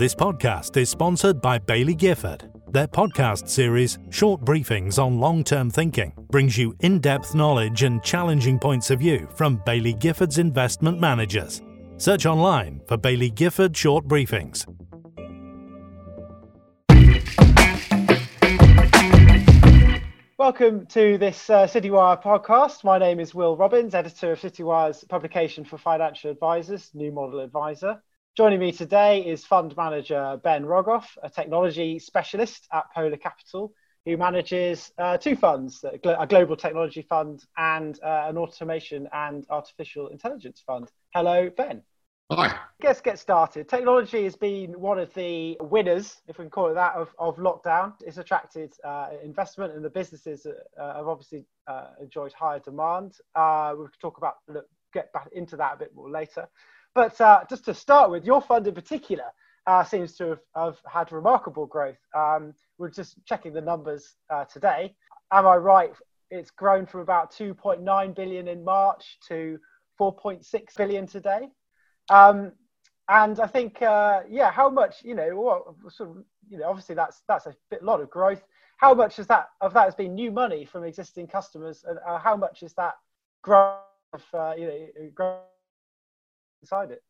This podcast is sponsored by Baillie Gifford. Their podcast series, Short Briefings on Long Term Thinking, brings you in depth knowledge and challenging points of view from Baillie Gifford's investment managers. Search online for Baillie Gifford Short Briefings. Welcome to this uh, CityWire podcast. My name is Will Robbins, editor of CityWire's publication for financial advisors, New Model Advisor. Joining me today is fund manager Ben Rogoff, a technology specialist at Polar Capital, who manages uh, two funds a global technology fund and uh, an automation and artificial intelligence fund. Hello, Ben. Hi. Let's get started. Technology has been one of the winners, if we can call it that, of, of lockdown. It's attracted uh, investment, and the businesses uh, have obviously uh, enjoyed higher demand. Uh, we'll talk about look, get back into that a bit more later. But uh, just to start with, your fund in particular uh, seems to have, have, had remarkable growth. Um, we're just checking the numbers today. Am I right? It's grown from about 2.9 billion in March to 4.6 billion today. Um, and I think, uh, yeah, how much, you know, sort of, you know, obviously that's that's a bit, lot of growth. How much is that of that has been new money from existing customers, and uh, how much is that growth, uh, you know, growth inside it?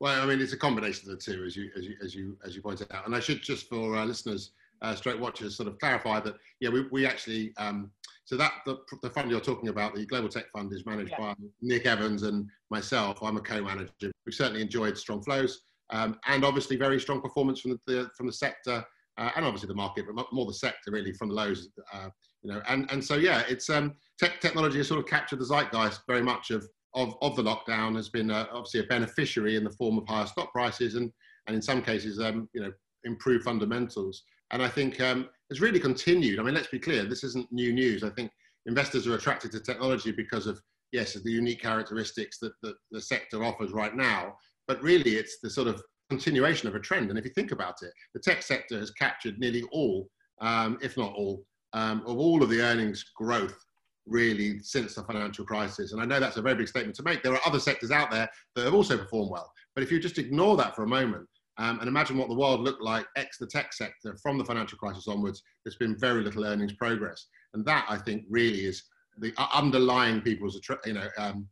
Well, I mean, it's a combination of the two, as you as you as you as you pointed out. And I should just for uh, listeners, uh, straight watchers, sort of clarify that yeah, we we actually um, so that the, the fund you're talking about, the Global Tech Fund, is managed yeah. by Nick Evans and myself. I'm a co-manager. We've certainly enjoyed strong flows um, and obviously very strong performance from the, the from the sector uh, and obviously the market, but more the sector really from the lows. Uh, you know, and and so yeah, it's um, tech technology has sort of captured the zeitgeist very much of of, of the lockdown. Has been uh, obviously a beneficiary in the form of higher stock prices and and in some cases, um, you know, improved fundamentals. And I think um, it's really continued. I mean, let's be clear, this isn't new news. I think investors are attracted to technology because of, yes, the unique characteristics that, that the sector offers right now. But really, it's the sort of continuation of a trend. And if you think about it, the tech sector has captured nearly all, um, if not all, um, of all of the earnings growth really since the financial crisis. And I know that's a very big statement to make. There are other sectors out there that have also performed well. But if you just ignore that for a moment, um, and imagine what the world looked like ex the tech sector from the financial crisis onwards. There's been very little earnings progress, and that I think really is the underlying people's you know um,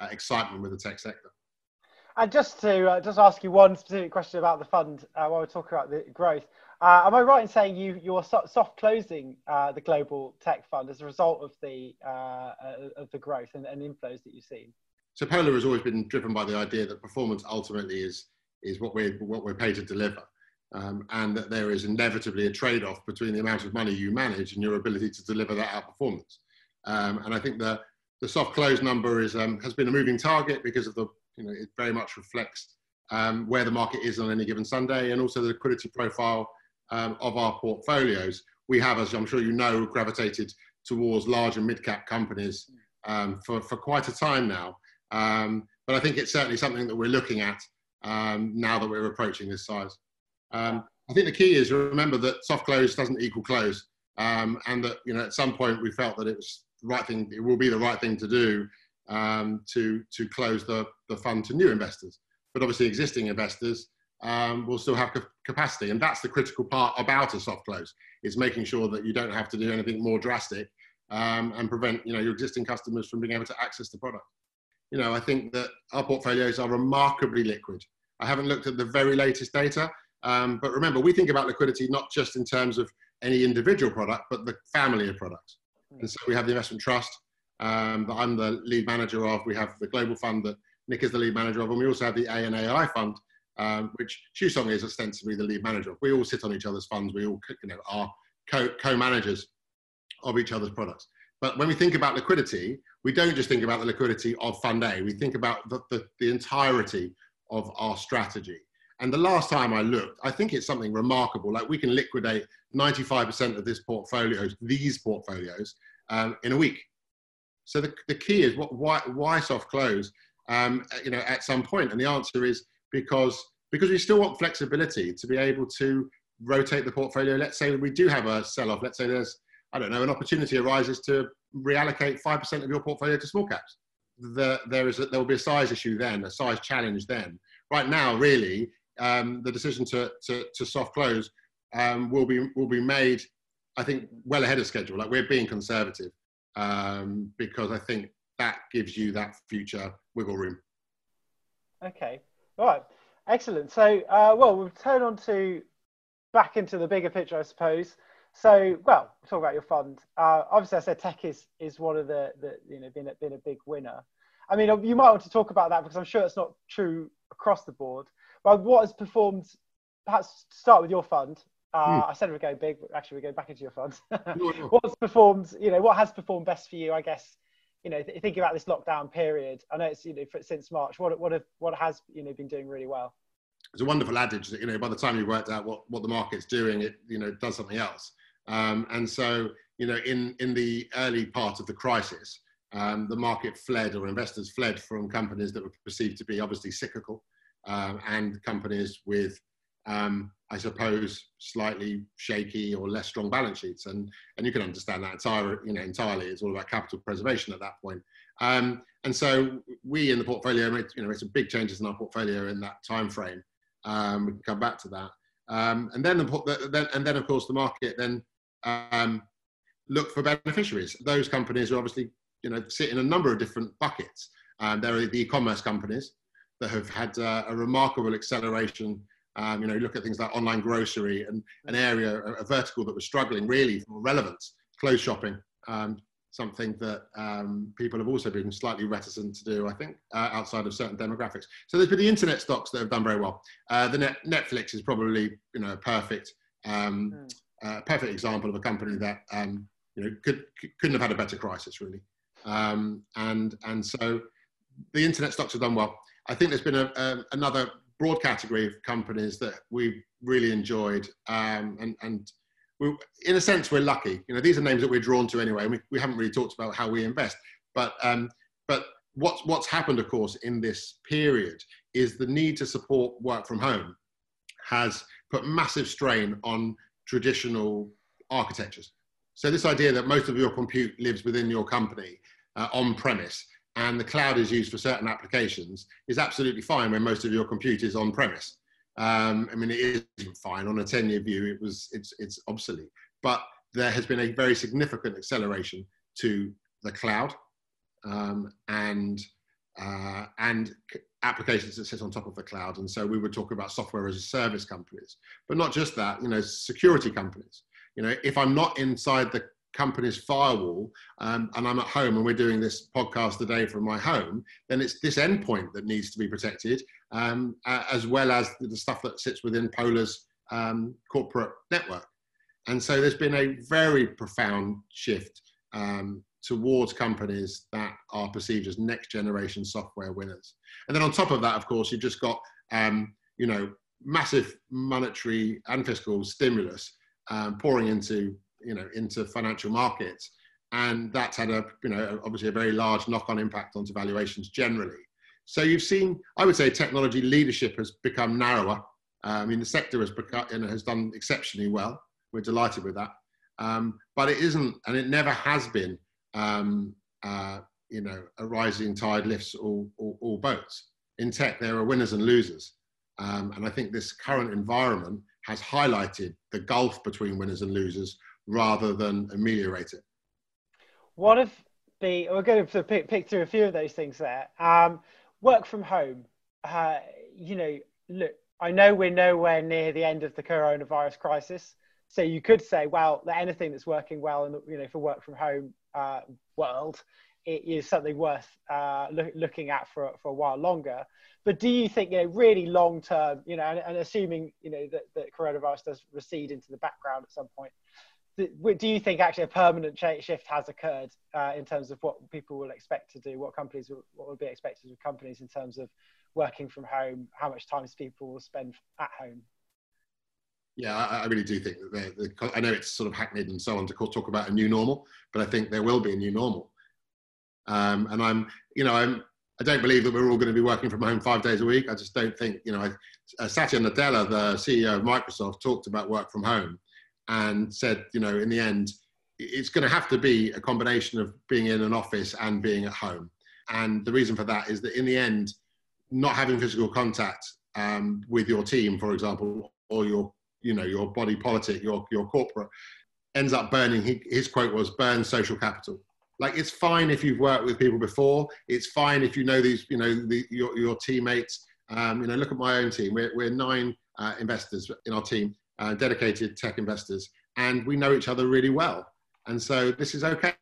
uh, excitement with the tech sector. And just to uh, just ask you one specific question about the fund uh, while we're talking about the growth. Uh, am I right in saying you you're soft closing uh, the global tech fund as a result of the uh, of the growth and, and inflows that you've seen? So Polar has always been driven by the idea that performance ultimately is is what we're, what we're paid to deliver. Um, and that there is inevitably a trade off between the amount of money you manage and your ability to deliver that outperformance. Um, and I think the, the soft close number is, um, has been a moving target because of the, you know, it very much reflects um, where the market is on any given Sunday and also the liquidity profile um, of our portfolios. We have, as I'm sure you know, gravitated towards large and mid cap companies um, for, for quite a time now. but I think it's certainly something that we're looking at um, now that we're approaching this size. Um, I think the key is remember that soft close doesn't equal close, um, and that you know at some point we felt that it was the right thing. It will be the right thing to do um, to to close the the fund to new investors. But obviously, existing investors um, will still have capacity, and that's the critical part about a soft close. Is making sure that you don't have to do anything more drastic um, and prevent you know your existing customers from being able to access the product you know, I think that our portfolios are remarkably liquid. I haven't looked at the very latest data, um, but remember, we think about liquidity not just in terms of any individual product, but the family of products. Hmm. And so we have the investment trust um, that I'm the lead manager of. We have the global fund that Nick is the lead manager of, and we also have the ANAI fund, um, which Xuesong is ostensibly the lead manager of. We all sit on each other's funds. We all, you know, are co- co-managers of each other's products. But when we think about liquidity, we don't just think about the liquidity of Fund A, we think about the, the, the entirety of our strategy. And the last time I looked, I think it's something remarkable. Like we can liquidate 95% of this portfolios, these portfolios, um, in a week. So the, the key is what, why, why soft close, um, you know, at some point? And the answer is because, because we still want flexibility to be able to rotate the portfolio. Let's say we do have a sell off. Let's say there's I don't know, an opportunity arises to reallocate 5% of your portfolio to small caps. The, there, is a, there will be a size issue then, a size challenge then. Right now, really, um, the decision to, to, to soft close um, will be will be made, I think, well ahead of schedule. Like we're being conservative um, because I think that gives you that future wiggle room. Okay, all right, excellent. So, uh, well, we'll turn on to back into the bigger picture, I suppose. So, well, talk about your fund. Uh, obviously, I said tech is is one of the, the you know been a, been a big winner. I mean, you might want to talk about that because I'm sure it's not true across the board. But what has performed? Perhaps start with your fund. Uh, mm. I said we're going big, but actually we're going back into your fund. What's performed? You know, what has performed best for you? I guess. You know, th- thinking about this lockdown period, I know it's you know since March. What what have, what has you know been doing really well? It's a wonderful adage that you know by the time you worked out what, what the market's doing, it you know does something else. Um, and so you know in in the early part of the crisis, um, the market fled or investors fled from companies that were perceived to be obviously cyclical um, and companies with, um, I suppose, slightly shaky or less strong balance sheets. And, and you can understand that entire, you know, entirely. It's all about capital preservation at that point. Um, and so we in the portfolio made, you know, made some big changes in our portfolio in that time frame. Um, we can come back to that. Um, and then, the, then, and then of course the market then um, look for beneficiaries. Those companies are obviously you know, sit in a number of different buckets. Um, there are the e-commerce companies that have had uh, a remarkable acceleration. Um, you know, look at things like online grocery and an area, a, vertical that was struggling really for relevance, clothes shopping, um, something that um, people have also been slightly reticent to do, I think, uh, outside of certain demographics. So there's been the internet stocks that have done very well. Uh, the net, Netflix is probably, you know, a perfect, um, mm. uh, perfect example of a company that, um, you know, could, couldn't have had a better crisis, really. Um, and, and so the internet stocks have done well. I think there's been a, a, another broad category of companies that we've really enjoyed. Um, and and we, in a sense, we're lucky. You know, these are names that we're drawn to anyway. We, we haven't really talked about how we invest. But, um, but what's, what's happened, of course, in this period is the need to support work from home has put massive strain on traditional architectures. So this idea that most of your compute lives within your company uh, on premise and the cloud is used for certain applications is absolutely fine when most of your compute is on premise. Um, I mean, it isn't fine on a 10 year view, it was, it's, it's obsolete. But there has been a very significant acceleration to the cloud um, and, uh, and applications that sit on top of the cloud. And so we would talk about software as a service companies, but not just that, you know, security companies. You know, if I'm not inside the company's firewall um, and I'm at home and we're doing this podcast today from my home, then it's this endpoint that needs to be protected, um, as well as the stuff that sits within Polar's um, corporate network. And so there's been a very profound shift um, towards companies that are perceived as next generation software winners. And then on top of that, of course, you've just got, um, you know, massive monetary and fiscal stimulus um, pouring into you know into financial markets, and that's had a you know obviously a very large knock-on impact onto valuations generally. So you've seen, I would say, technology leadership has become narrower. Uh, I mean, the sector has become, you know, has done exceptionally well. We're delighted with that, um, but it isn't, and it never has been. Um, uh, you know, a rising tide lifts all, all, all boats. In tech, there are winners and losers. Um, and I think this current environment has highlighted the gulf between winners and losers rather than ameliorate it. One of the, we're going to pick, pick through a few of those things there. Um, work from home, uh, you know, look, I know we're nowhere near the end of the coronavirus crisis. So you could say, well, anything that's working well the, you know, for work from home uh, world it is something worth uh, look, looking at for, for a while longer. But do you think, you know, really long term, you know, and, and assuming, you know, that, that coronavirus does recede into the background at some point, do you think actually a permanent shift has occurred uh, in terms of what people will expect to do, what companies will, what will be expected of companies in terms of working from home, how much time people will spend at home? Yeah, I, I really do think that I know it's sort of hackneyed and so on to talk about a new normal, but I think there will be a new normal. Um, and I'm, you know, I'm, I don't believe that we're all going to be working from home five days a week. I just don't think, you know, I, uh, Satya Nadella, the CEO of Microsoft, talked about work from home and said, you know, in the end, it's going to have to be a combination of being in an office and being at home. And the reason for that is that in the end, not having physical contact um, with your team, for example, or your you know your body politic, your your corporate, ends up burning. He, his quote was burn social capital. Like it's fine if you've worked with people before. It's fine if you know these, you know, the, your, your teammates. Um, you know, look at my own team. We're, we're nine uh, investors in our team, uh, dedicated tech investors, and we know each other really well. And so this is okay.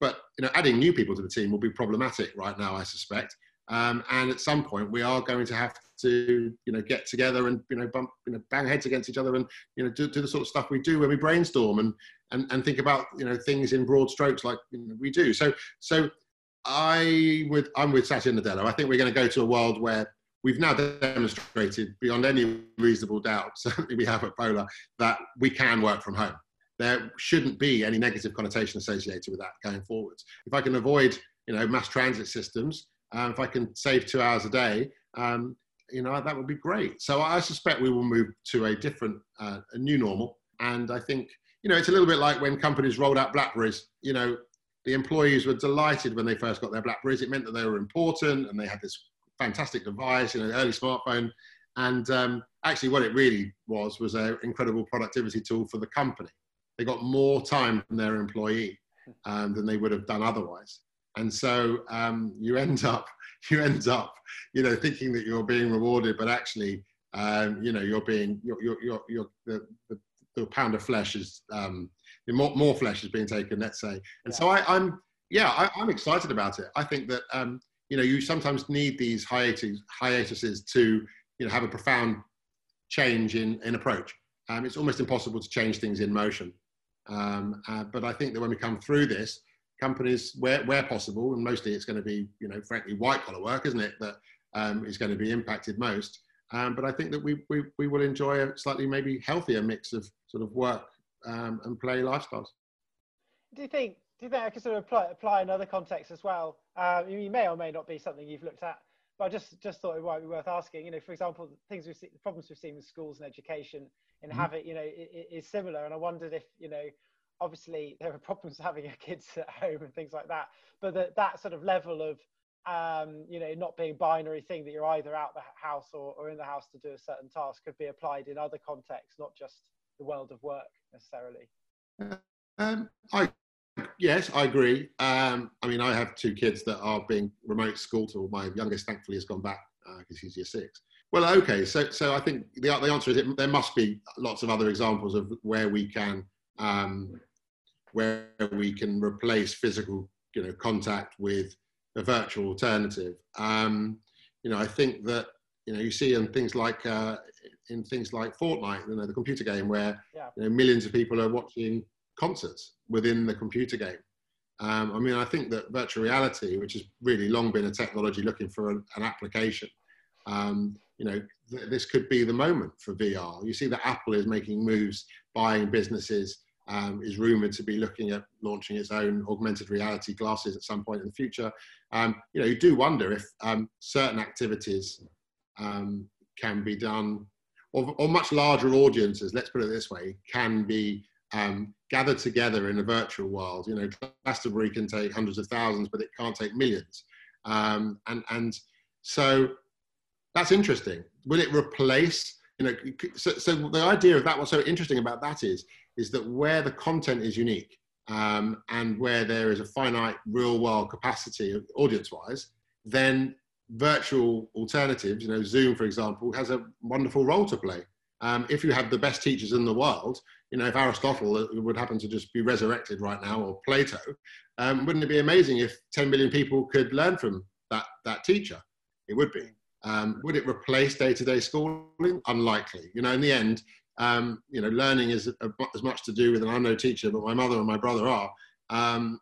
But you know, adding new people to the team will be problematic right now, I suspect. Um, and at some point, we are going to have to, you know, get together and you know, bump, you know, bang heads against each other, and you know, do, do the sort of stuff we do when we brainstorm and and and think about you know things in broad strokes like you know, we do. So so I would I'm with Satya Nadella. I think we're going to go to a world where we've now demonstrated beyond any reasonable doubt, certainly we have at Polar, that we can work from home. There shouldn't be any negative connotation associated with that going forwards. If I can avoid, you know, mass transit systems, um, if I can save two hours a day, um, you know, that would be great. So I suspect we will move to a different, uh, a new normal. And I think, you know, it's a little bit like when companies rolled out Blackberries. You know, the employees were delighted when they first got their Blackberries. It meant that they were important and they had this fantastic device, you know, early smartphone. And um, actually, what it really was was an incredible productivity tool for the company. They got more time from their employee um, than they would have done otherwise and so um, you end up you end up you know thinking that you're being rewarded but actually um, you know you're being you're, you're, you're, you're the, the, the, pound of flesh is um, more, more flesh is being taken let's say and yeah. so I, am yeah I, am excited about it i think that um, you know you sometimes need these hiatus hiatuses to you know have a profound change in in approach um, it's almost impossible to change things in motion um, uh, but i think that when we come through this companies where, where possible, and mostly it's going to be, you know, frankly, white collar work, isn't it, that um, is going to be impacted most. Um, but I think that we, we, we will enjoy a slightly maybe healthier mix of sort of work um, and play lifestyles. Do you think? Do you think I could sort of apply, apply in other contexts as well? Uh, you may or may not be something you've looked at, but I just just thought it might be worth asking. You know, for example, things we've seen, the problems we've seen with schools and education, and mm-hmm. have it, you know, is similar. And I wondered if you know obviously there are problems having your kids at home and things like that but that that sort of level of um, you know not being binary thing that you're either out the house or, or in the house to do a certain task could be applied in other contexts not just the world of work necessarily um, I yes I agree um, I mean I have two kids that are being remote schooled or my youngest thankfully has gone back because uh, he's year six well okay so so I think the, the answer is it, there must be lots of other examples of where we can um, where we can replace physical you know, contact with a virtual alternative. Um, you know, I think that you know you see in things like uh, in things like Fortnite, you know, the computer game, where yeah. you know, millions of people are watching concerts within the computer game. Um, I mean, I think that virtual reality, which has really long been a technology looking for an, an application, um, you know, th- this could be the moment for VR. You see that Apple is making moves, buying businesses, um, is rumored to be looking at launching its own augmented reality glasses at some point in the future. Um, you know, you do wonder if um, certain activities um, can be done, or, or, much larger audiences, let's put it this way, can be um, gathered together in a virtual world. You know, Glastonbury can take hundreds of thousands, but it can't take millions. Um, and, and so that's interesting. Will it replace you know, so, so the idea of that, what's so interesting about that is, is that where the content is unique um, and where there is a finite real world capacity audience wise, then virtual alternatives, you know, Zoom, for example, has a wonderful role to play. Um, if you have the best teachers in the world, you know, if Aristotle would happen to just be resurrected right now or Plato, um, wouldn't it be amazing if 10 million people could learn from that, that teacher? It would be. Um, would it replace day-to-day schooling? Unlikely. You know, in the end, um, you know, learning is a, as much to do with, and I'm no teacher, but my mother and my brother are, um,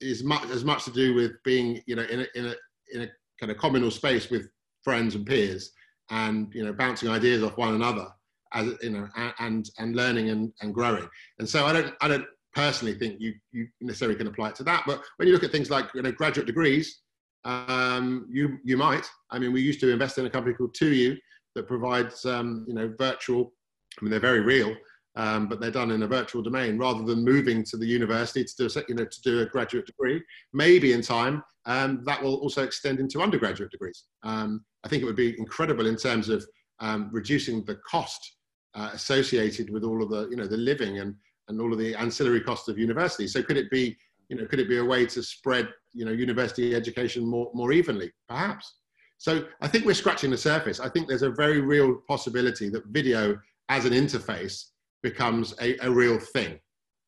is much as much to do with being, you know, in a, in a in a kind of communal space with friends and peers, and you know, bouncing ideas off one another, as you know, and and learning and, and growing. And so I don't I don't personally think you you necessarily can apply it to that, but when you look at things like you know graduate degrees, um, you you might. I mean, we used to invest in a company called 2U that provides um, you know virtual I mean, they're very real, um, but they're done in a virtual domain rather than moving to the university to do a, you know, to do a graduate degree. Maybe in time, um, that will also extend into undergraduate degrees. Um, I think it would be incredible in terms of um, reducing the cost uh, associated with all of the, you know, the living and, and all of the ancillary costs of university. So could it be, you know, could it be a way to spread, you know, university education more, more evenly? Perhaps. So I think we're scratching the surface. I think there's a very real possibility that video as an interface becomes a, a real thing.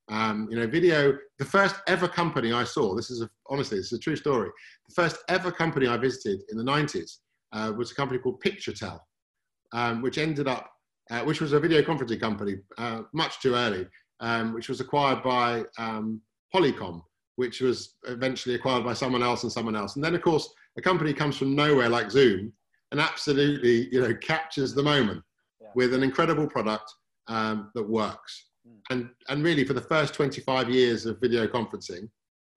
Um, you know, video, the first ever company I saw, this is a, honestly, this is a true story. The first ever company I visited in the 90s uh, was a company called PictureTel, um, which ended up, uh, which was a video conferencing company uh, much too early, um, which was acquired by um, Polycom, which was eventually acquired by someone else and someone else. And then, of course, a company comes from nowhere like Zoom and absolutely, you know, captures the moment yeah. with an incredible product um, that works. Mm. And, and really, for the first 25 years of video conferencing,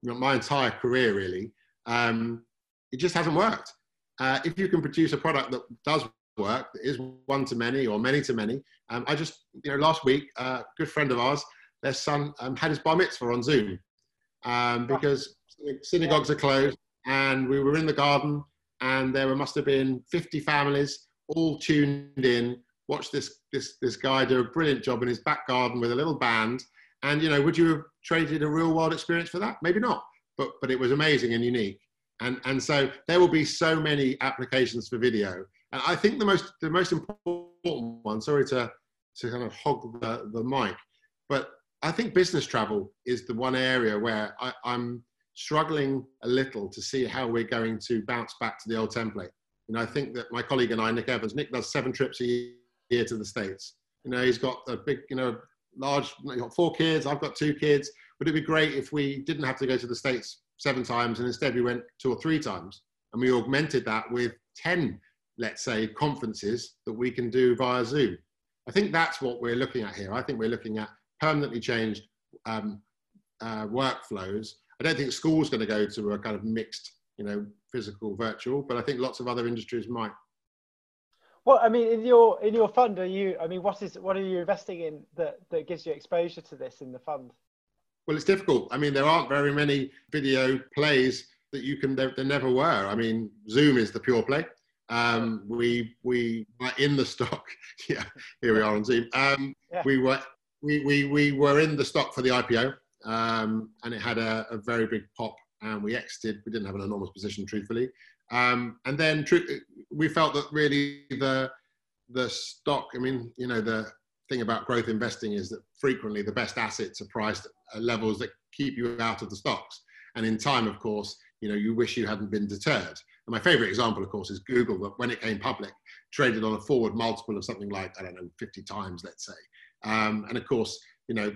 my entire career really, um, it just hasn't worked. Uh, if you can produce a product that does work, that is one to many or many to many, um, I just, you know, last week, a uh, good friend of ours, their son um, had his bar mitzvah on Zoom um, because synagogues are closed and we were in the garden and there must have been 50 families all tuned in watched this this this guy do a brilliant job in his back garden with a little band. And you know would you have traded a real world experience for that? Maybe not but but it was amazing and unique and and so there will be so many applications for video and i think the most the most important one sorry to to kind of hog the, the mic but i think business travel is the one area where I, i'm struggling a little to see how we're going to bounce back to the old template. You know, I think that my colleague and I, Nick Evans, Nick does seven trips a year to the States. You know, he's got a big, you know, large, He's got four kids, I've got two kids. Would it be great if we didn't have to go to the States seven times and instead we went two or three times and we augmented that with 10, let's say, conferences that we can do via Zoom? I think that's what we're looking at here. I think we're looking at permanently changed um, uh, workflows I don't think school's going to go to a kind of mixed, you know, physical virtual, but I think lots of other industries might. Well, I mean, in your in your fund, are you? I mean, what is what are you investing in that that gives you exposure to this in the fund? Well, it's difficult. I mean, there aren't very many video plays that you can. There, there never were. I mean, Zoom is the pure play. Um, we we were in the stock. yeah, here we are on Zoom. Um, yeah. We were we, we we were in the stock for the IPO um, and it had a, a, very big pop and we exited. We didn't have an enormous position, truthfully. Um, and then tr- we felt that really the the stock. I mean, you know, the thing about growth investing is that frequently the best assets are priced at levels that keep you out of the stocks. And in time, of course, you know, you wish you hadn't been deterred. And my favorite example, of course, is Google, that when it came public, traded on a forward multiple of something like, I don't know, 50 times, let's say. Um, and of course, you know,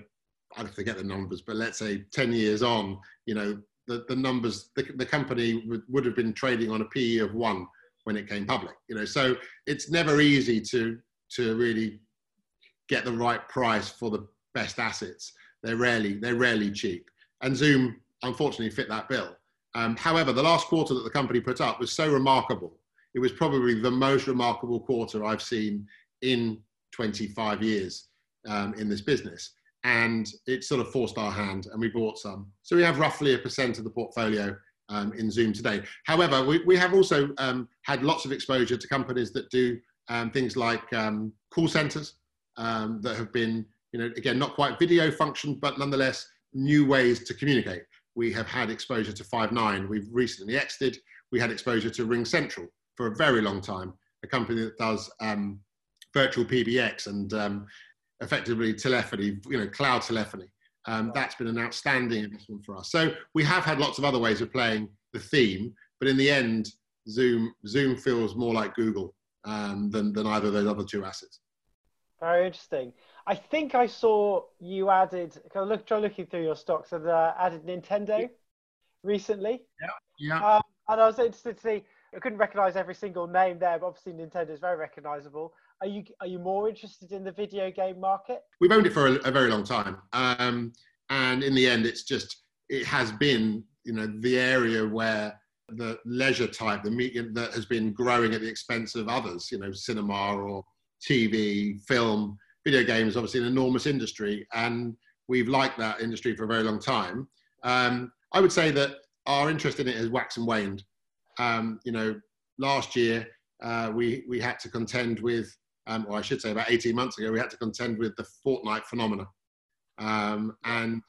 I forget the numbers, but let's say 10 years on, you know, the, the numbers, the, the company would, would have been trading on a PE of one when it came public, you know, so it's never easy to, to really get the right price for the best assets. They're rarely, they're rarely cheap. And Zoom unfortunately fit that bill. Um, however, the last quarter that the company put up was so remarkable. It was probably the most remarkable quarter I've seen in 25 years um, in this business and it sort of forced our hand and we bought some. So we have roughly a percent of the portfolio um, in Zoom today. However, we, we have also um, had lots of exposure to companies that do um, things like um, call centers that have been, you know, again, not quite video function, but nonetheless new ways to communicate. We have had exposure to Five9. We've recently exited. We had exposure to RingCentral for a very long time, a company that does um, virtual PBX and effectively telephony, you know, cloud telephony. Um, that's been an outstanding investment for us. So we have had lots of other ways of playing the theme, but in the end, Zoom Zoom feels more like Google um, than than either of those other two assets. Very interesting. I think I saw you added. Can I look try looking through your stocks and uh, added Nintendo recently. Yeah, yeah. Um, and I was interested to see. I couldn't recognize every single name there, but obviously Nintendo is very recognizable. Are you are you more interested in the video game market? We've owned it for a, a very long time, um, and in the end, it's just it has been you know the area where the leisure type, the medium that has been growing at the expense of others, you know, cinema or TV, film, video games, obviously an enormous industry, and we've liked that industry for a very long time. Um, I would say that our interest in it has waxed and waned. Um, you know, last year uh, we, we had to contend with, um, or I should say about 18 months ago, we had to contend with the Fortnite phenomena. Um, and,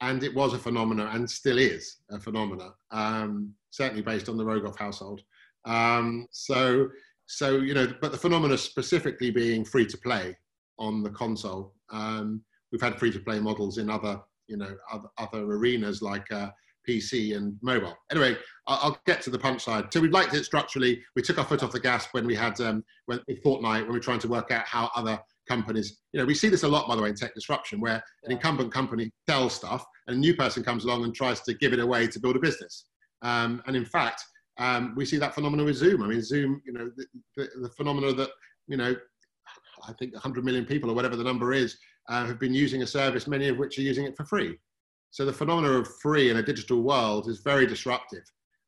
and it was a phenomena and still is a phenomena, um, certainly based on the Rogoff household. Um, so, so, you know, but the phenomena specifically being free to play on the console. Um, we've had free to play models in other, you know, other, other arenas like uh, PC and mobile. Anyway, I'll, I'll get to the punchline. So we liked it structurally. We took our foot off the gas when we had um, when Fortnite when we were trying to work out how other companies. You know, we see this a lot, by the way, in tech disruption, where an incumbent company sells stuff and a new person comes along and tries to give it away to build a business. Um, and in fact, um, we see that phenomenon with Zoom. I mean, Zoom, you know, the, the, the phenomena that, you know, I think 100 million people or whatever the number is uh, have been using a service, many of which are using it for free. So the phenomenon of free in a digital world is very disruptive.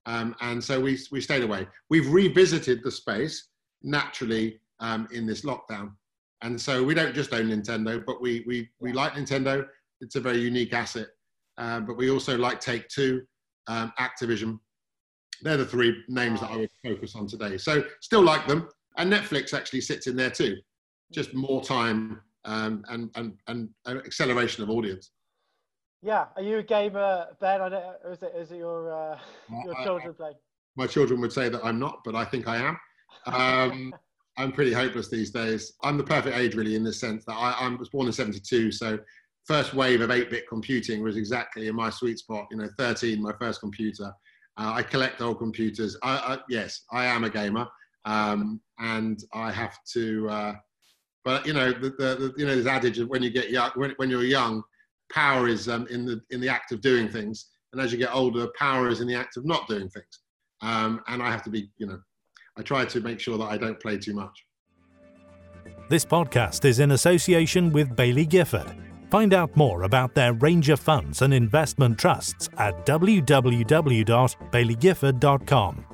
Um, and so we, we stayed away. We've revisited the space naturally um, in this lockdown. And so we don't just own Nintendo, but we, we, we like Nintendo. It's a very unique asset. Uh, but we also like Take Two, um, Activision. They're the three names that I would focus on today. So still like them. And Netflix actually sits in there too. Just more time um, and, and, and acceleration of audience. Yeah, are you a gamer, Ben? I don't, is it is it your uh, your children play? My children would say that I'm not, but I think I am. Um, I'm pretty hopeless these days. I'm the perfect age, really, in the sense that I, I was born in '72, so first wave of 8-bit computing was exactly in my sweet spot. You know, 13, my first computer. Uh, I collect old computers. I, I, yes, I am a gamer, um, and I have to. Uh, but you know, the, the, the, you know, this adage of when you get young, when, when you're young, power is um, in the in the act of doing things, and as you get older, power is in the act of not doing things. Um, and I have to be, you know, I try to make sure that I don't play too much. This podcast is in association with Baillie Gifford. Find out more about their range of funds and investment trusts at www.bailliegifford.com.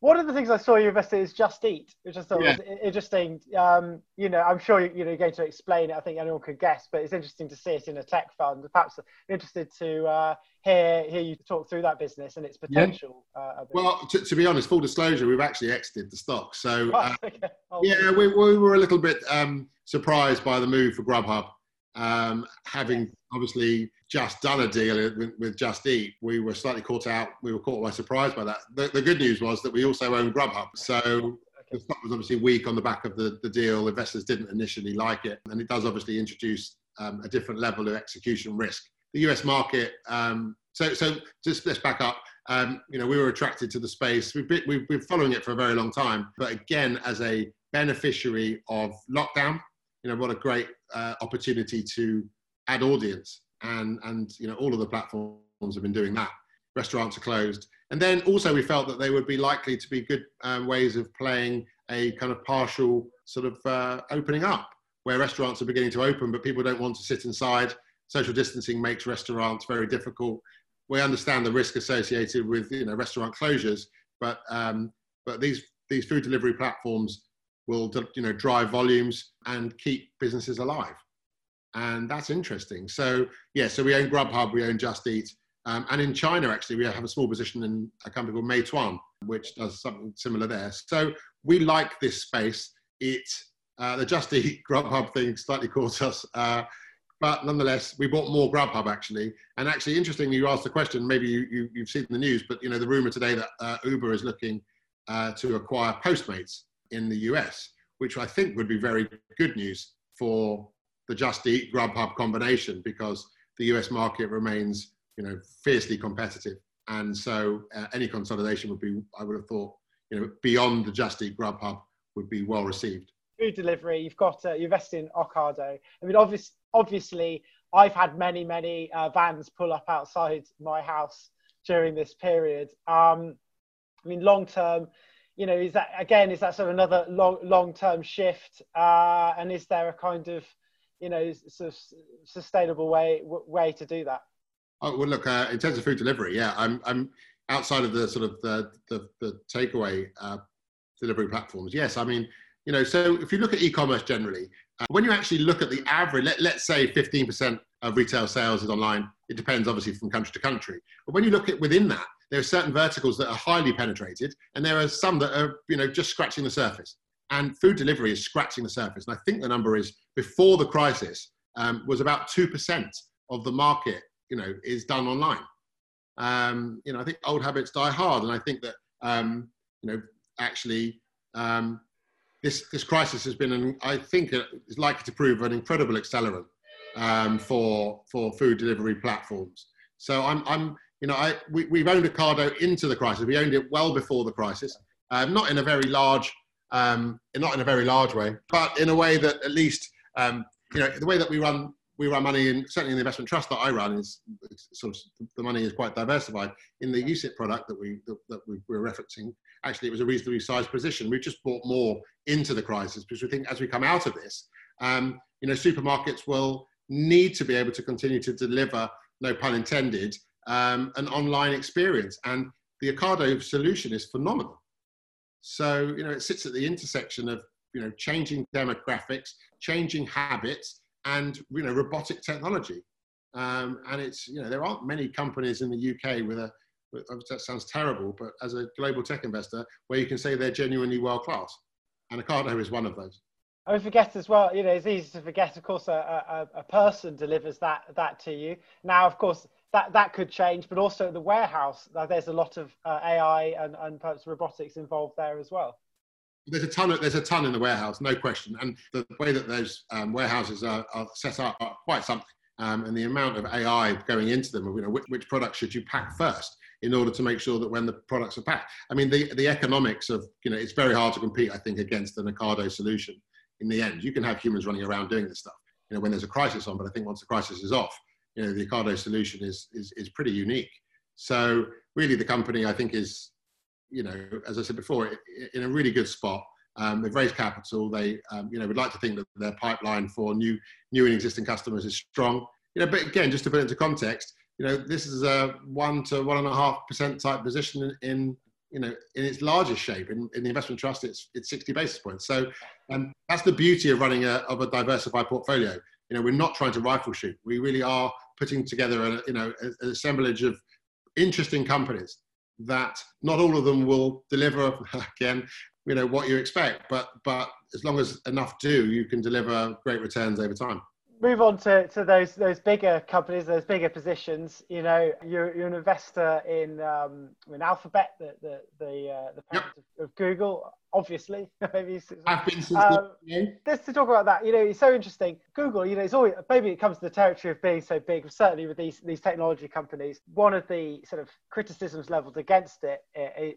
One of the things I saw you invest in is Just Eat, which I thought yeah. was interesting. Um, you know, I'm sure you know you're going to explain it. I think anyone could guess, but it's interesting to see it in a tech fund. Perhaps interested to uh, hear hear you talk through that business and its potential. Yeah. Uh, well, to, to, be honest, full disclosure, we've actually exited the stock. So uh, okay. oh, yeah, we, we, were a little bit um, surprised by the move for Grubhub, um, having. Obviously just done a deal with, with, Just Eat, we were slightly caught out. We were caught by surprise by that. The, the good news was that we also own Grubhub. So the stock was obviously weak on the back of the, the deal. Investors didn't initially like it. And it does obviously introduce um, a different level of execution risk. The US market, um, so, so just let's back up. Um, you know, we were attracted to the space. We've been, we've been following it for a very long time. But again, as a beneficiary of lockdown, you know, what a great uh, opportunity to add audience and and you know all of the platforms have been doing that. Restaurants are closed, and then also we felt that they would be likely to be good um, ways of playing a kind of partial sort of uh, opening up, where restaurants are beginning to open, but people don't want to sit inside. Social distancing makes restaurants very difficult. We understand the risk associated with you know restaurant closures, but um, but these these food delivery platforms will you know drive volumes and keep businesses alive and that's interesting. So yeah, so we own Grubhub, we own Just Eat, um, and in China actually we have a small position in a company called Meituan, which does something similar there. So we like this space. It uh, the Just Eat Grubhub thing slightly caught us. Uh, but nonetheless, we bought more Grubhub actually. And actually, interestingly, you asked the question. Maybe you, you have seen the news, but you know the rumor today that uh, Uber is looking uh, to acquire Postmates in the US, which I think would be very good news for the Just Eat Grubhub combination because the US market remains, you know, fiercely competitive. And so uh, any consolidation would be, I would have thought, you know, beyond the Just Eat Grubhub would be well received. Food delivery, you've got, uh, you invest in Ocado. I mean, obviously, obviously I've had many, many uh, vans pull up outside my house during this period. Um, I mean, long term, you know, is that again, is that sort of another long, long term shift? Uh, and is there a kind of you know sort of sustainable way way to do that. Oh well look uh, in terms of food delivery yeah i'm i'm outside of the sort of the the, the takeaway uh, delivery platforms. Yes i mean you know so if you look at e-commerce generally uh, when you actually look at the average let, let's say 15% of retail sales is online it depends obviously from country to country. But when you look at within that there are certain verticals that are highly penetrated, and there are some that are, you know, just scratching the surface. And food delivery is scratching the surface. And I think the number is before the crisis um, was about two percent of the market, you know, is done online. Um, you know, I think old habits die hard, and I think that um, you know actually um, this this crisis has been, an, I think, is likely to prove an incredible accelerant um, for for food delivery platforms. So I'm I'm you know I we, we've owned Ocado into the crisis. We owned it well before the crisis, um, not in a very large um, not in a very large way, but in a way that at least um, you know the way that we run we run money in certainly in the investment trust that I run is sort of the money is quite diversified. In the UCITS product that we that, we were referencing, actually it was a reasonably sized position. We've just bought more into the crisis because we think as we come out of this, um, you know, supermarkets will need to be able to continue to deliver, no pun intended, um, an online experience. And the Ocado solution is phenomenal. So you know, it sits at the intersection of you know changing demographics, changing habits and you know robotic technology. Um, and it's you know there aren't many companies in the UK with a with, that sounds terrible, but as a global tech investor, where you can say they're genuinely world class, and Ocado is one of those. I forget as well. You know, it's easy to forget. Of course, a, a, a person delivers that that to you. Now, of course, that that could change, but also the warehouse. There's a lot of uh, AI and, and perhaps robotics involved there as well. There's a ton. Of, there's a ton in the warehouse, no question. And the way that those um, warehouses are, are, set up are quite something. Um, and the amount of AI going into them, you know, which, which products should you pack first in order to make sure that when the products are packed, I mean, the the economics of you know, it's very hard to compete, I think, against an Ocado solution. In the end, you can have humans running around doing this stuff, you know, when there's a crisis on. But I think once the crisis is off, you know, the Ocado solution is is is pretty unique. So really, the company I think is you know, as I said before, in a really good spot. Um, they've raised capital. They, um, you know, would like to think that their pipeline for new, new and existing customers is strong. You know, but again, just to put it into context, you know, this is a one to one and a half percent type position in, in, you know, in its largest shape. In, in the investment trust, it's it's 60 basis points. So um, that's the beauty of running a of a diversified portfolio. You know, we're not trying to rifle shoot. We really are putting together a you know an assemblage of interesting companies that not all of them will deliver again you know what you expect but but as long as enough do you can deliver great returns over time. Move on to, to those those bigger companies those bigger positions. You know you're, you're an investor in um, in alphabet the the the, uh, the parent yep. of, of, google obviously. maybe I've been since um, Just to talk about that, you know, it's so interesting. Google, you know, it's always maybe it comes to the territory of being so big. Certainly with these these technology companies, one of the sort of criticisms leveled against it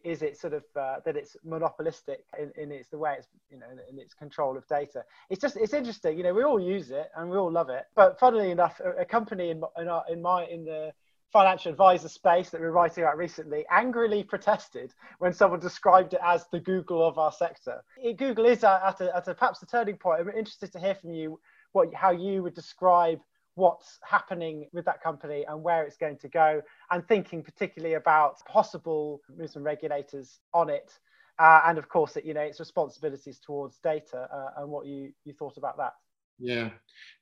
is it sort of uh, that it's monopolistic in, in its the way it's you know in its control of data. It's just it's interesting. You know, we all use it and we all love it, but funnily enough, a, a company in in, our, in my in the financial advisor space that we are writing about recently angrily protested when someone described it as the Google of our sector. Google is at a, at a perhaps a turning point. I'm interested to hear from you what how you would describe what's happening with that company and where it's going to go, and thinking particularly about possible moves from regulators on it. Uh, and of course, it, you know its responsibilities towards data uh, and what you you thought about that. Yeah,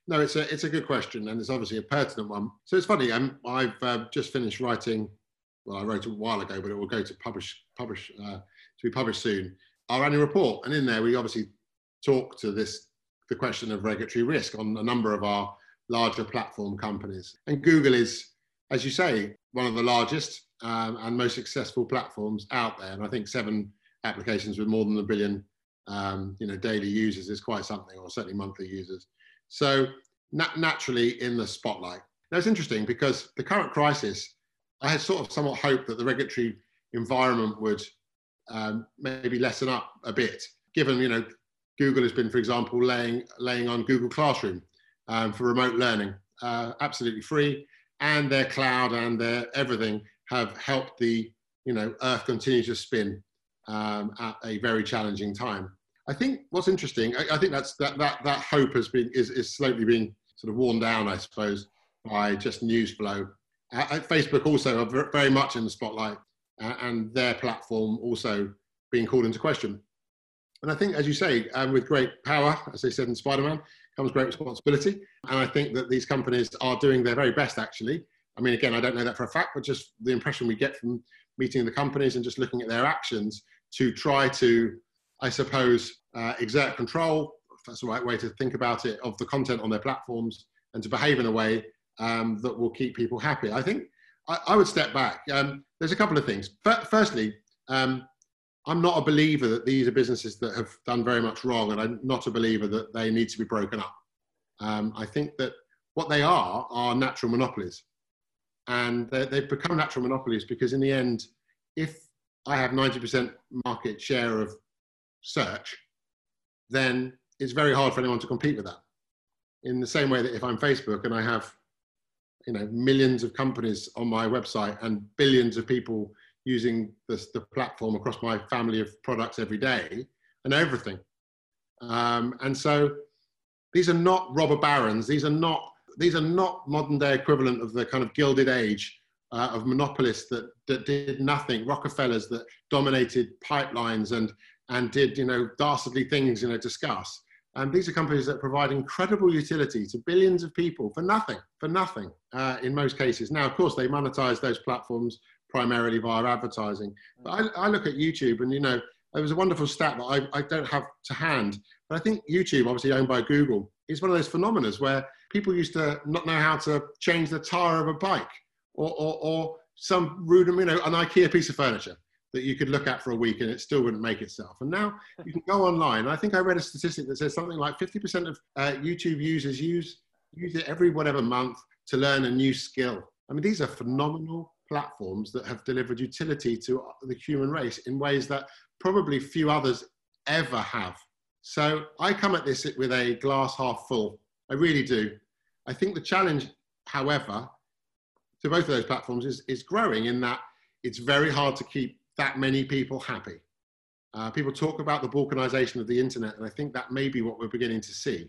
no, it's a it's a good question, and it's obviously a pertinent one. So it's funny. Um, I've uh, just finished writing. Well, I wrote a while ago, but it will go to publish publish uh, to be published soon. Our annual report, and in there we obviously talk to this the question of regulatory risk on a number of our larger platform companies. And Google is, as you say, one of the largest um, and most successful platforms out there. And I think seven applications with more than a billion um, you know, daily users is quite something, or certainly monthly users. So nat- naturally in the spotlight. Now it's interesting because the current crisis, I had sort of somewhat hoped that the regulatory environment would um, maybe lessen up a bit, given you know Google has been, for example, laying laying on Google Classroom um, for remote learning, uh, absolutely free, and their cloud and their everything have helped the you know Earth continue to spin um, at a very challenging time. I think what's interesting, I, I, think that's that, that that hope has been is, is slowly being sort of worn down, I suppose, by just news flow. Uh, Facebook also are very much in the spotlight, uh, and their platform also being called into question. And I think, as you say, um, with great power, as they said in Spider-Man, comes great responsibility. And I think that these companies are doing their very best, actually. I mean, again, I don't know that for a fact, but just the impression we get from meeting the companies and just looking at their actions to try to, I suppose, uh, exert control, that's the right way to think about it, of the content on their platforms and to behave in a way um, that will keep people happy. I think I, I would step back. Um, there's a couple of things. But firstly, um, I'm not a believer that these are businesses that have done very much wrong, and I'm not a believer that they need to be broken up. Um, I think that what they are are natural monopolies, and they've become natural monopolies because, in the end, if I have 90% market share of search, then it's very hard for anyone to compete with that. In the same way that if I'm Facebook and I have, you know, millions of companies on my website and billions of people using the, the platform across my family of products every day and everything. Um, and so these are not robber barons. These are not these are not modern day equivalent of the kind of gilded age uh, of monopolists that, that did nothing, Rockefellers that dominated pipelines and and did you know dastardly things you know discuss. And these are companies that provide incredible utility to billions of people for nothing, for nothing uh, in most cases. Now, of course, they monetize those platforms primarily via advertising. But I, I, look at YouTube and, you know, there was a wonderful stat that I, I don't have to hand, but I think YouTube, obviously owned by Google, is one of those phenomena where people used to not know how to change the tire of a bike or, or, or some rudiment, you know, an IKEA piece of furniture that you could look at for a week and it still wouldn't make itself. And now you can go online. I think I read a statistic that says something like 50% of uh, YouTube users use, use it every whatever month to learn a new skill. I mean, these are phenomenal platforms that have delivered utility to the human race in ways that probably few others ever have. So I come at this with a glass half full. I really do. I think the challenge, however, to both of those platforms is, is growing in that it's very hard to keep that many people happy. Uh, people talk about the balkanization of the internet, and I think that may be what we're beginning to see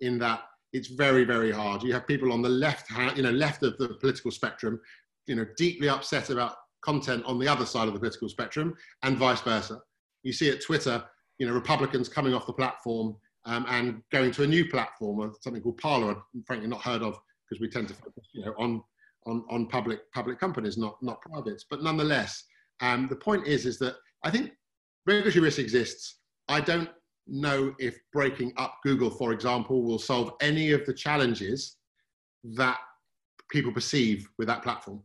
in that it's very, very hard. You have people on the left hand, you know, left of the political spectrum you know, deeply upset about content on the other side of the political spectrum and vice versa. You see at Twitter, you know, Republicans coming off the platform um, and going to a new platform or something called Parler, frankly not heard of because we tend to focus, you know, on, on, on public, public companies, not, not privates. But nonetheless, um, the point is, is that I think regulatory risk exists. I don't know if breaking up Google, for example, will solve any of the challenges that people perceive with that platform.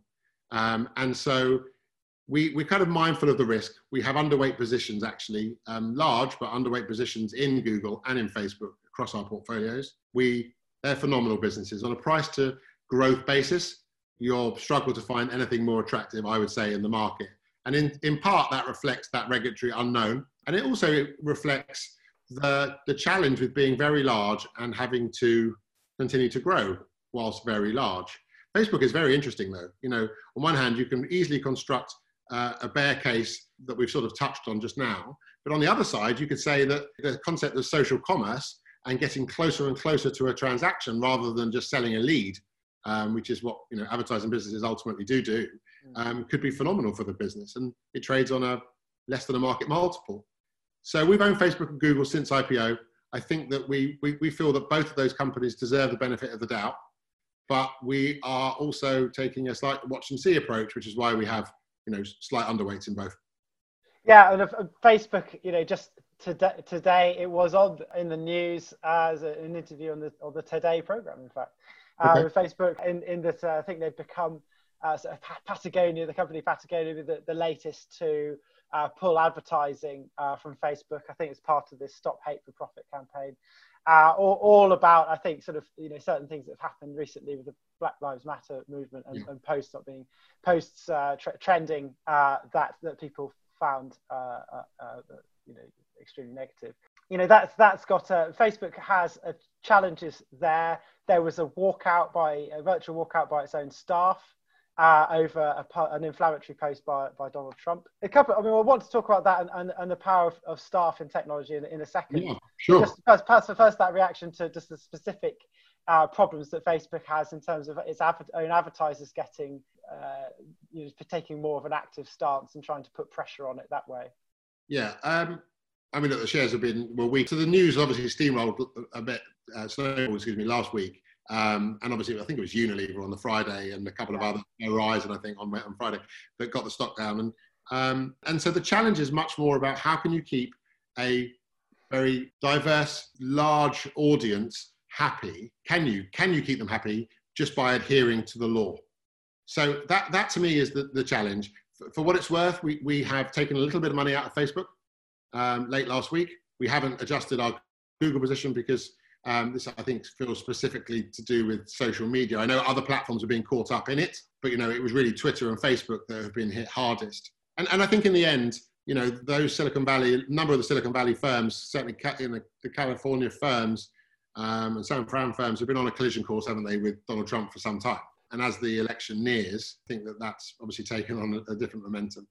Um, and so we, we're kind of mindful of the risk. We have underweight positions, actually, um, large but underweight positions in Google and in Facebook across our portfolios. We, they're phenomenal businesses. On a price to growth basis, you'll struggle to find anything more attractive, I would say, in the market. And in, in part, that reflects that regulatory unknown. And it also reflects the, the challenge with being very large and having to continue to grow whilst very large. Facebook is very interesting, though. You know, on one hand, you can easily construct uh, a bear case that we've sort of touched on just now. But on the other side, you could say that the concept of social commerce and getting closer and closer to a transaction rather than just selling a lead, um, which is what you know advertising businesses ultimately do do, mm. um, could be phenomenal for the business. And it trades on a less than a market multiple. So we've owned Facebook and Google since IPO. I think that we, we, we feel that both of those companies deserve the benefit of the doubt but we are also taking a slight watch and see approach, which is why we have you know slight underweights in both. Yeah, and Facebook, you know, just today, today it was on in the news as an interview on the on the Today program. In fact, uh, okay. Facebook in in that uh, I think they've become uh, sort of Patagonia, the company Patagonia, the, the latest to uh, pull advertising uh, from Facebook. I think it's part of this Stop Hate for Profit campaign uh, all, all, about I think sort of you know certain things that have happened recently with the Black Lives Matter movement and, yeah. and posts not being posts uh, tre- trending uh, that that people found uh, uh, uh, you know extremely negative. You know that's that's got a, Facebook has challenges there. There was a walkout by a virtual walkout by its own staff uh, over a, an inflammatory post by, by Donald Trump. A couple, I mean, I want to talk about that and, and, and the power of, of staff in technology in, in a second. Yeah, sure. Just first, first, first that reaction to just the specific uh, problems that Facebook has in terms of its adver- own advertisers getting, uh, you know, taking more of an active stance and trying to put pressure on it that way. Yeah. Um, I mean, look, the shares have been well weak. So the news obviously steamrolled a bit, uh, excuse me, last week Um, and obviously, I think it was Unilever on the Friday and a couple of other Verizon, I think, on, on Friday that got the stock down. And, um, and so the challenge is much more about how can you keep a very diverse, large audience happy? Can you, can you keep them happy just by adhering to the law? So that, that to me is the, the challenge. For, for what it's worth, we, we have taken a little bit of money out of Facebook um, late last week. We haven't adjusted our Google position because um, this, I think, feels specifically to do with social media. I know other platforms are being caught up in it, but you know, it was really Twitter and Facebook that have been hit hardest. And, and I think in the end, you know, those Silicon Valley, a number of the Silicon Valley firms, certainly in the, the California firms um, and San Fran firms, have been on a collision course, haven't they, with Donald Trump for some time. And as the election nears, I think that that's obviously taken on a, a different momentum.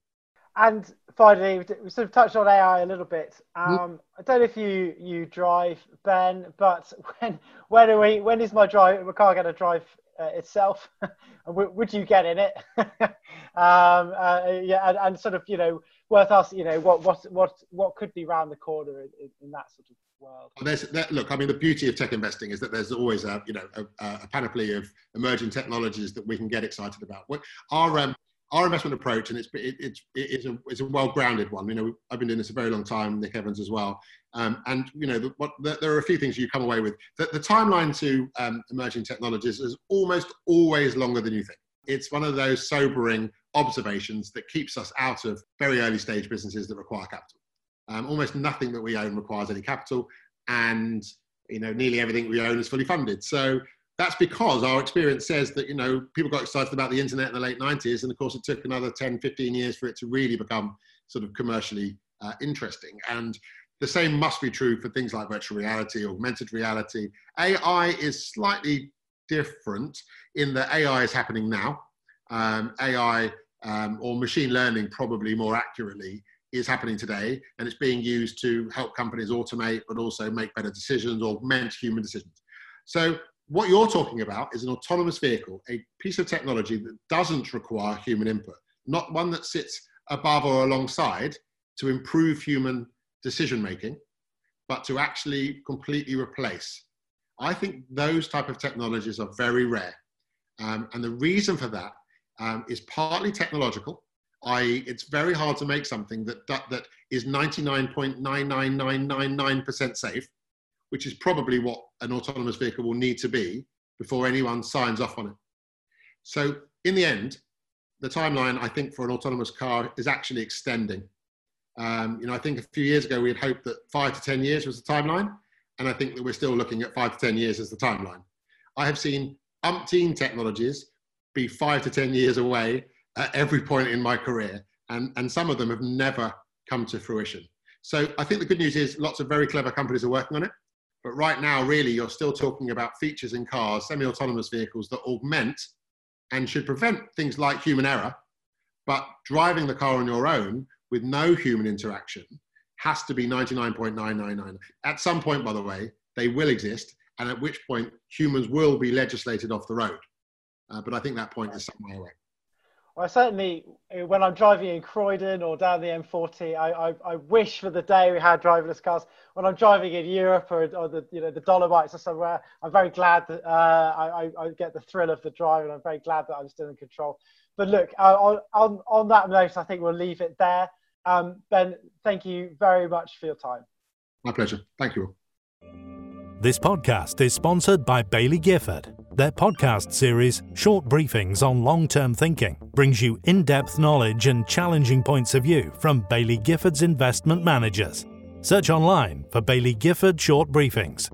And finally, we sort of touched on AI a little bit. Hmm? Um, I don't know if you you drive, Ben, but when when are we? When is my drive? My car going to drive uh, itself? would you get in it? um, uh, yeah, and, and, sort of you know worth asking. You know what what what what could be round the corner in, in that sort of world. Well, there's, that, look, I mean, the beauty of tech investing is that there's always a you know a, a panoply of emerging technologies that we can get excited about. What Our um, our investment approach, and it's it, it's it's a it's a well-grounded one. You know, I've been doing this a very long time, Nick Evans as well. Um, and you know, the, what, the, there are a few things you come away with. The, the timeline to um, emerging technologies is almost always longer than you think. It's one of those sobering observations that keeps us out of very early stage businesses that require capital. Um, almost nothing that we own requires any capital, and you know, nearly everything we own is fully funded. So that's because our experience says that you know people got excited about the internet in the late 90s and of course it took another 10 15 years for it to really become sort of commercially uh, interesting. And the same must be true for things like virtual reality augmented reality. Ai is slightly different in that ai is happening now. Um, ai um, or machine learning probably more accurately is happening today and it's being used to help companies automate but also make better decisions or augment human decisions. So what you're talking about is an autonomous vehicle, a piece of technology that doesn't require human input, not one that sits above or alongside to improve human decision making, but to actually completely replace. I think those type of technologies are very rare. Um, and the reason for that um, is partly technological, i.e., it's very hard to make something that, that, that is 99.99999% safe which is probably what an autonomous vehicle will need to be before anyone signs off on it. So in the end, the timeline I think for an autonomous car is actually extending. Um, you know, I think a few years ago we had hoped that five to ten years was the timeline, and I think that we're still looking at five to ten years as the timeline. I have seen umpteen technologies be five to ten years away at every point in my career, and, and some of them have never come to fruition. So I think the good news is lots of very clever companies are working on it. But right now, really, you're still talking about features in cars, semi autonomous vehicles that augment and should prevent things like human error. But driving the car on your own with no human interaction has to be 99.999. At some point, by the way, they will exist, and at which point humans will be legislated off the road. Uh, but I think that point is somewhere way away. I certainly, uh, when I'm driving in Croydon or down the M40, I, I, I, wish for the day we had driverless cars. When I'm driving in Europe or, or the you know the Dolomites or somewhere, I'm very glad that uh, I, I, get the thrill of the drive, and I'm very glad that I'm still in control. But look, uh, on on that note, I think we'll leave it there. Um, ben, thank you very much for your time. My pleasure. Thank you. All. This podcast is sponsored by Baillie Gifford. Their podcast series, Short Briefings on Long Term Thinking, brings you in depth knowledge and challenging points of view from Baillie Gifford's investment managers. Search online for Baillie Gifford Short Briefings.